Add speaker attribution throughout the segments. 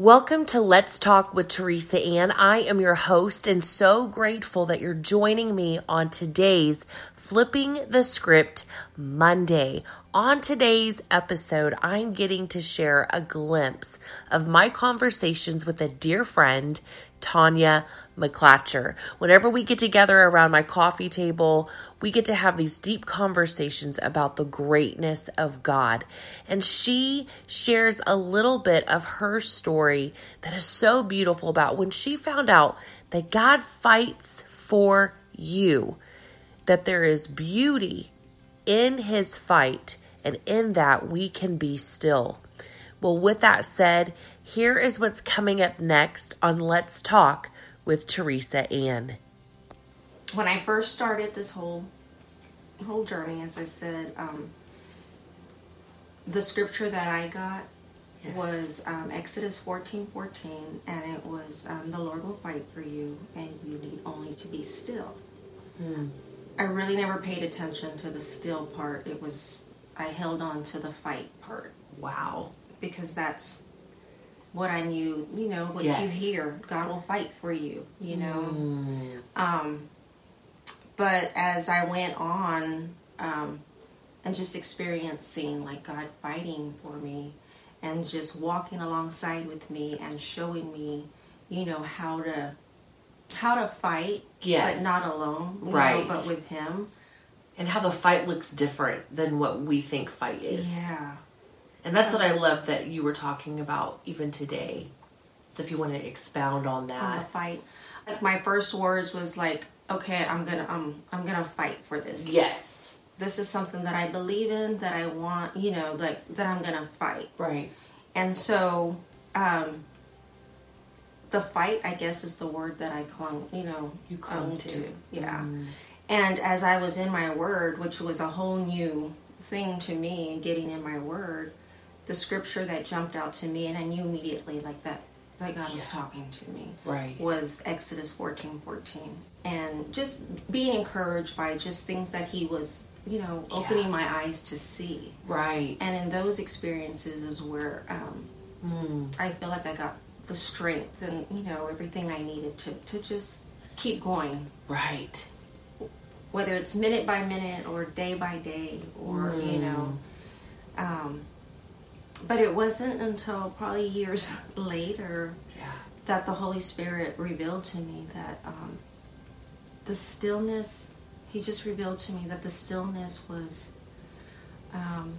Speaker 1: Welcome to Let's Talk with Teresa Ann. I am your host and so grateful that you're joining me on today's Flipping the Script Monday. On today's episode, I'm getting to share a glimpse of my conversations with a dear friend, Tanya McClatcher. Whenever we get together around my coffee table, we get to have these deep conversations about the greatness of God. And she shares a little bit of her story that is so beautiful about when she found out that God fights for you, that there is beauty in his fight, and in that we can be still. Well, with that said, here is what's coming up next on Let's Talk with Teresa Ann.
Speaker 2: When I first started this whole whole journey, as I said, um, the scripture that I got yes. was um, Exodus fourteen fourteen, and it was um, the Lord will fight for you, and you need only to be still. Hmm. I really never paid attention to the still part. It was I held on to the fight part.
Speaker 1: Wow.
Speaker 2: Because that's what I knew, you know, what yes. you hear, God will fight for you, you know. Mm. Um, but as I went on um, and just experiencing like God fighting for me and just walking alongside with me and showing me, you know, how to how to fight, yes. but not alone, right? Know, but with Him,
Speaker 1: and how the fight looks different than what we think fight is.
Speaker 2: Yeah,
Speaker 1: and that's what I love that you were talking about even today. So if you want to expound on that.
Speaker 2: On the fight. Like my first words was like, okay, I'm gonna um I'm gonna fight for this.
Speaker 1: Yes.
Speaker 2: This is something that I believe in, that I want, you know, like that I'm gonna fight.
Speaker 1: Right.
Speaker 2: And so, um the fight I guess is the word that I clung, you know,
Speaker 1: you clung to. to.
Speaker 2: Yeah. Mm. And as I was in my word, which was a whole new thing to me, getting in my word, the scripture that jumped out to me, and I knew immediately like that that God yeah. was talking to me.
Speaker 1: Right.
Speaker 2: Was Exodus 14, 14. And just being encouraged by just things that he was, you know, opening yeah. my eyes to see.
Speaker 1: Right.
Speaker 2: And in those experiences is where um, mm. I feel like I got the strength and, you know, everything I needed to, to just keep going.
Speaker 1: Right.
Speaker 2: Whether it's minute by minute or day by day or, mm. you know, um, but it wasn't until probably years later
Speaker 1: yeah.
Speaker 2: that the Holy Spirit revealed to me that um, the stillness, He just revealed to me that the stillness was um,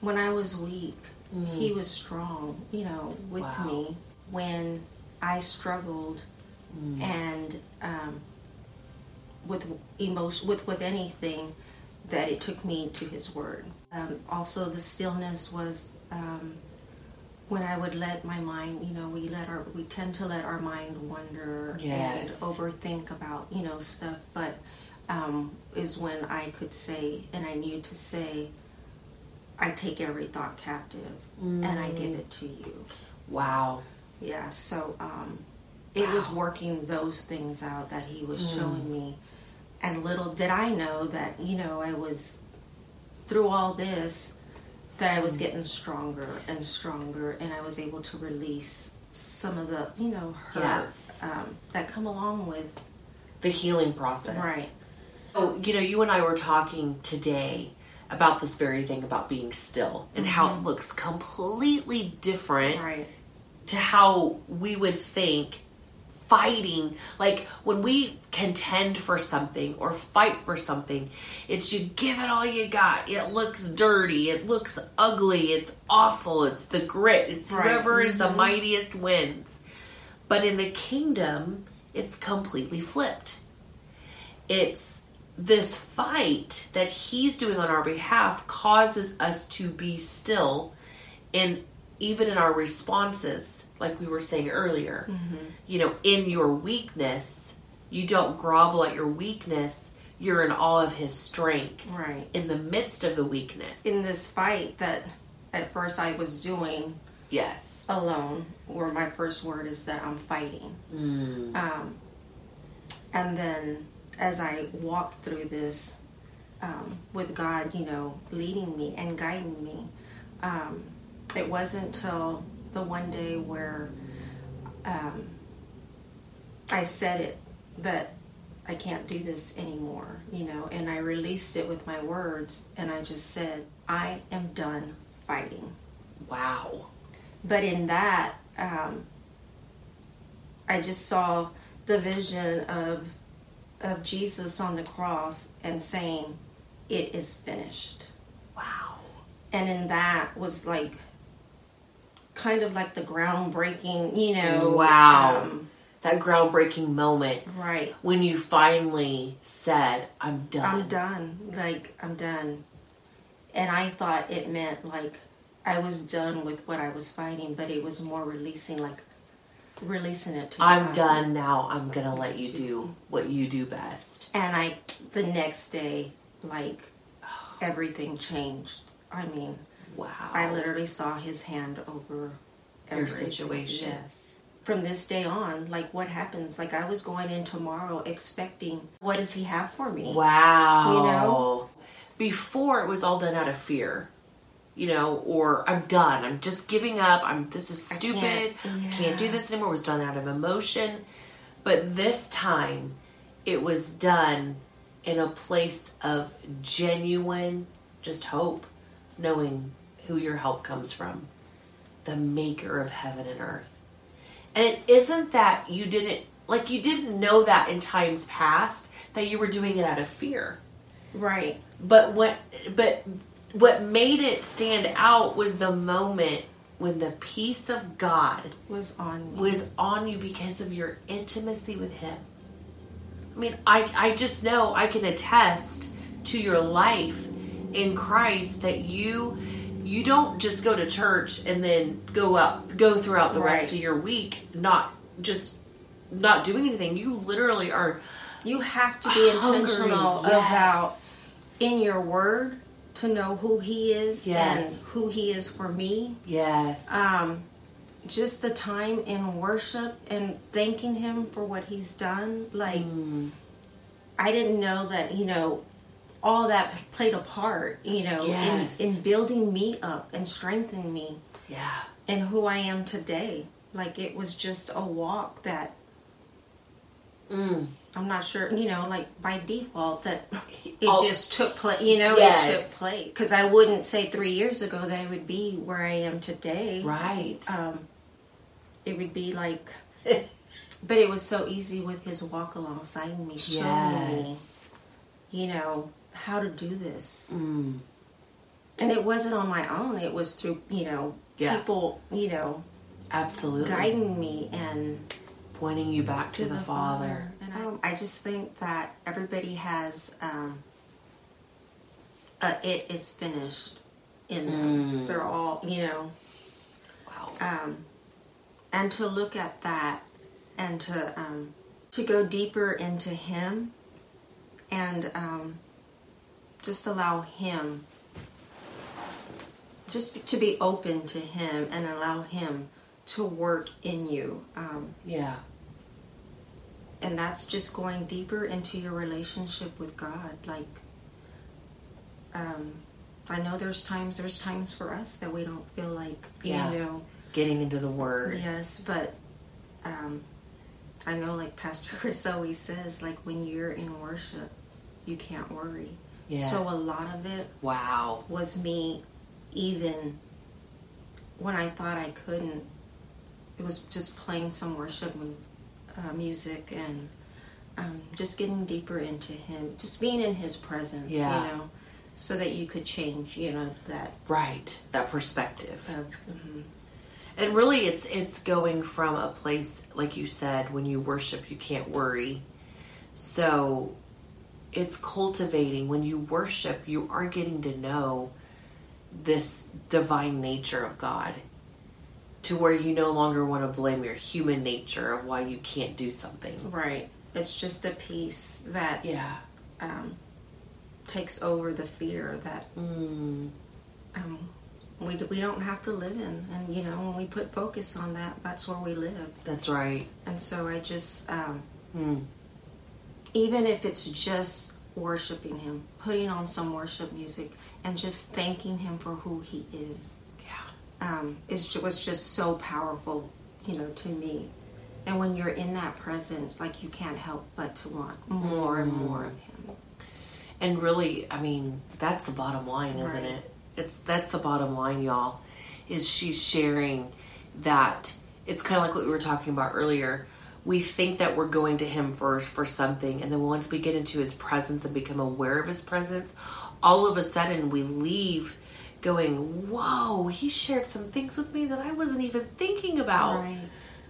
Speaker 2: when I was weak, mm. He was strong, you know, with wow. me when I struggled mm. and um, with emotion, with, with anything that it took me to His Word. Um, also, the stillness was um, when I would let my mind, you know, we let our we tend to let our mind wander
Speaker 1: yes.
Speaker 2: and overthink about you know stuff, but um, is when I could say and I knew to say, I take every thought captive mm. and I give it to you.
Speaker 1: Wow.
Speaker 2: Yeah. So um, it wow. was working those things out that he was mm. showing me, and little did I know that you know I was through all this that I was getting stronger and stronger, and I was able to release some of the, you know, hurts yes. um, that come along with
Speaker 1: the healing process.
Speaker 2: Right.
Speaker 1: Oh, you know, you and I were talking today about this very thing about being still and mm-hmm. how it mm-hmm. looks completely different
Speaker 2: right.
Speaker 1: to how we would think fighting. Like when we contend for something or fight for something, it's you give it all you got. It looks dirty. It looks ugly. It's awful. It's the grit. It's right. whoever mm-hmm. is the mm-hmm. mightiest wins. But in the kingdom, it's completely flipped. It's this fight that he's doing on our behalf causes us to be still and even in our responses like we were saying earlier. Mm-hmm. You know, in your weakness, you don't grovel at your weakness. You're in all of his strength.
Speaker 2: Right.
Speaker 1: In the midst of the weakness.
Speaker 2: In this fight that at first I was doing
Speaker 1: yes
Speaker 2: alone where my first word is that i'm fighting mm. um, and then as i walked through this um, with god you know leading me and guiding me um, it wasn't until the one day where um, I said it that I can't do this anymore, you know, and I released it with my words and I just said, I am done fighting.
Speaker 1: Wow.
Speaker 2: But in that, um, I just saw the vision of of Jesus on the cross and saying, "It is finished."
Speaker 1: Wow.
Speaker 2: And in that was like kind of like the groundbreaking, you know.
Speaker 1: Wow.
Speaker 2: um,
Speaker 1: That groundbreaking moment
Speaker 2: right.
Speaker 1: when you finally said, I'm done.
Speaker 2: I'm done. Like I'm done. And I thought it meant like I was done with what I was fighting, but it was more releasing, like releasing it to
Speaker 1: I'm
Speaker 2: God.
Speaker 1: done now. I'm going to let you do what you do best.
Speaker 2: And I, the next day, like everything changed. I mean,
Speaker 1: Wow.
Speaker 2: I literally saw his hand over
Speaker 1: Your situation.
Speaker 2: Yes. From this day on, like what happens? Like I was going in tomorrow expecting, what does he have for me?
Speaker 1: Wow.
Speaker 2: You know?
Speaker 1: Before it was all done out of fear. You know, or I'm done. I'm just giving up. I'm this is
Speaker 2: I
Speaker 1: stupid.
Speaker 2: can't-
Speaker 1: I can't do this anymore. It was done out of emotion. But this time it was done in a place of genuine just hope, knowing who your help comes from. The maker of heaven and earth. And it isn't that you didn't like you didn't know that in times past that you were doing it out of fear.
Speaker 2: Right.
Speaker 1: But what but what made it stand out was the moment when the peace of God
Speaker 2: Was on me.
Speaker 1: was on you because of your intimacy with him. I mean, I I just know I can attest to your life in Christ that you you don't just go to church and then go out go throughout the rest of your week not just not doing anything. You literally are
Speaker 2: you have to be
Speaker 1: hungry.
Speaker 2: intentional
Speaker 1: Yes.
Speaker 2: about in your word to know who he is
Speaker 1: Yes.
Speaker 2: and who he is for me.
Speaker 1: yes.
Speaker 2: um, just the time in worship and thanking him for what he's done. Like,
Speaker 1: Mm.
Speaker 2: I didn't know that, you know, all that played a part, you know,
Speaker 1: Yes.
Speaker 2: in, in building me up and strengthening me
Speaker 1: yeah.
Speaker 2: in who I am today. Like, it was just a walk that
Speaker 1: Mm.
Speaker 2: I'm not sure, you know, like by default that it
Speaker 1: Oh.
Speaker 2: just took place, you know,
Speaker 1: Yes.
Speaker 2: it took place. Because I wouldn't say three years ago that I would be where I am today.
Speaker 1: Right.
Speaker 2: um, it would be like, but it was so easy with his walk alongside me, showing me, you know, how to do this.
Speaker 1: Mm.
Speaker 2: And it wasn't on my own; it was through, you know,
Speaker 1: Yeah.
Speaker 2: people, you know,
Speaker 1: Absolutely.
Speaker 2: guiding me and
Speaker 1: Pointing you back to, the, Father.
Speaker 2: And I, I just think that everybody has um, a "it is finished" in them.
Speaker 1: Mm.
Speaker 2: They're all, you know.
Speaker 1: Wow.
Speaker 2: um, and to look at that and to um, to go deeper into him and um, just allow him just to be open to him and allow him to work in you um,
Speaker 1: Yeah.
Speaker 2: and that's just going deeper into your relationship with god like um, i know there's times there's times for us that we don't feel like
Speaker 1: Yeah.
Speaker 2: you know
Speaker 1: Getting into the Word.
Speaker 2: Yes, but um, I know, like Pastor Chris always says, like when you're in worship, you can't worry.
Speaker 1: Yeah.
Speaker 2: So a lot of it
Speaker 1: Wow.
Speaker 2: was me, even when I thought I couldn't. It was just playing some worship uh, music and um, just getting deeper into Him, just being in His presence.
Speaker 1: Yeah.
Speaker 2: You know, so that you could change. You know that.
Speaker 1: Right. That perspective.
Speaker 2: Of, mhm.
Speaker 1: And really it's it's going from a place like you said when you worship you can't worry. So it's cultivating when you worship you are getting to know this divine nature of God to where you no longer want to blame your human nature of why you can't do something.
Speaker 2: Right. It's just a peace that
Speaker 1: Yeah.
Speaker 2: um, takes over the fear that
Speaker 1: Mm,
Speaker 2: um, we, we don't have to live in. And, you know, when we put focus on that, that's where we live.
Speaker 1: that's right.
Speaker 2: And so I just, um,
Speaker 1: Mm,
Speaker 2: even if it's just worshiping Him, putting on some worship music, and just thanking Him for who He is.
Speaker 1: yeah.
Speaker 2: um, is was just so powerful, you know, to me. And when you're in that presence, like you can't help but to want more mm. and more of Him.
Speaker 1: And really, I mean, that's the bottom line, isn't right. it? It's that's the bottom line, y'all. Is she's sharing that it's kind of like what we were talking about earlier. We think that we're going to him for for something, and then once we get into his presence and become aware of his presence, all of a sudden we leave going, "Whoa, he shared some things with me that I wasn't even thinking about." Right.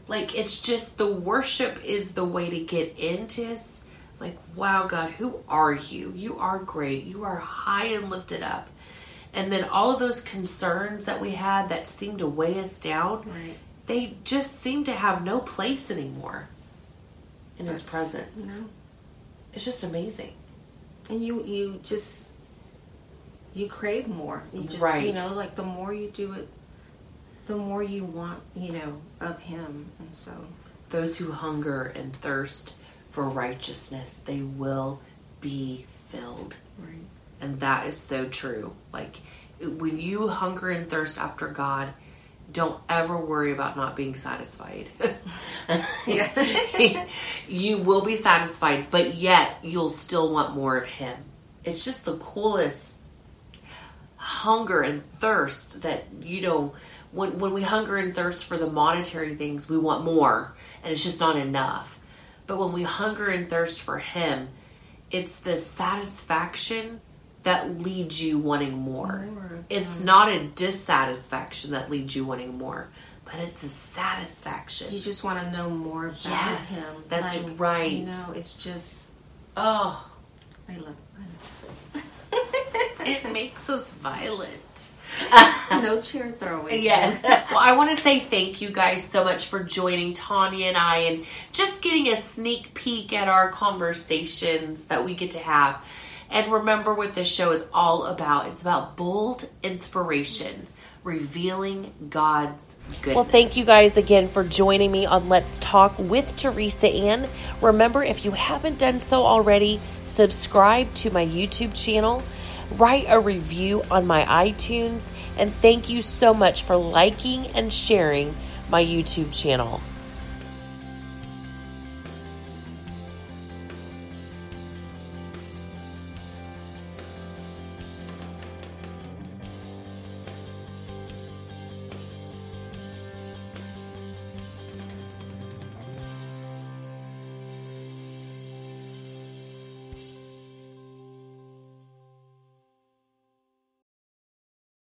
Speaker 1: Like it's just the worship is the way to get into his like, "Wow, God, who are you? You are great. You are high and lifted up." And then all of those concerns that we had that seemed to weigh us down, right. They just seem to have no place anymore in That's, his presence. No. It's just amazing.
Speaker 2: And you you just you crave more. You just right. you know, like the more you do it, the more you want, you know, of him. And so
Speaker 1: those who hunger and thirst for righteousness, they will be filled. Right. And that is so true. Like when you hunger and thirst after God, don't ever worry about not being satisfied. you will be satisfied, but yet you'll still want more of Him. It's just the coolest hunger and thirst that, you know, when, when we hunger and thirst for the monetary things, we want more, and it's just not enough. But when we hunger and thirst for Him, it's the satisfaction that leads you wanting more. more. It's not a dissatisfaction that leads you wanting more, but it's a satisfaction.
Speaker 2: You just want to know more about yes, him.
Speaker 1: That's like, right.
Speaker 2: You know, it's just
Speaker 1: oh,
Speaker 2: I love. I just
Speaker 1: it makes us violent.
Speaker 2: no chair throwing.
Speaker 1: Yes. well, I want to say thank you guys so much for joining Tanya and I and just getting a sneak peek at our conversations that we get to have. And remember what this show is all about. It's about bold inspiration, revealing God's Goodness. Well, thank you guys again for joining me on Let's Talk with Teresa Ann. Remember, if you haven't done so already, subscribe to my YouTube channel, write a review on my iTunes, and thank you so much for liking and sharing my YouTube channel.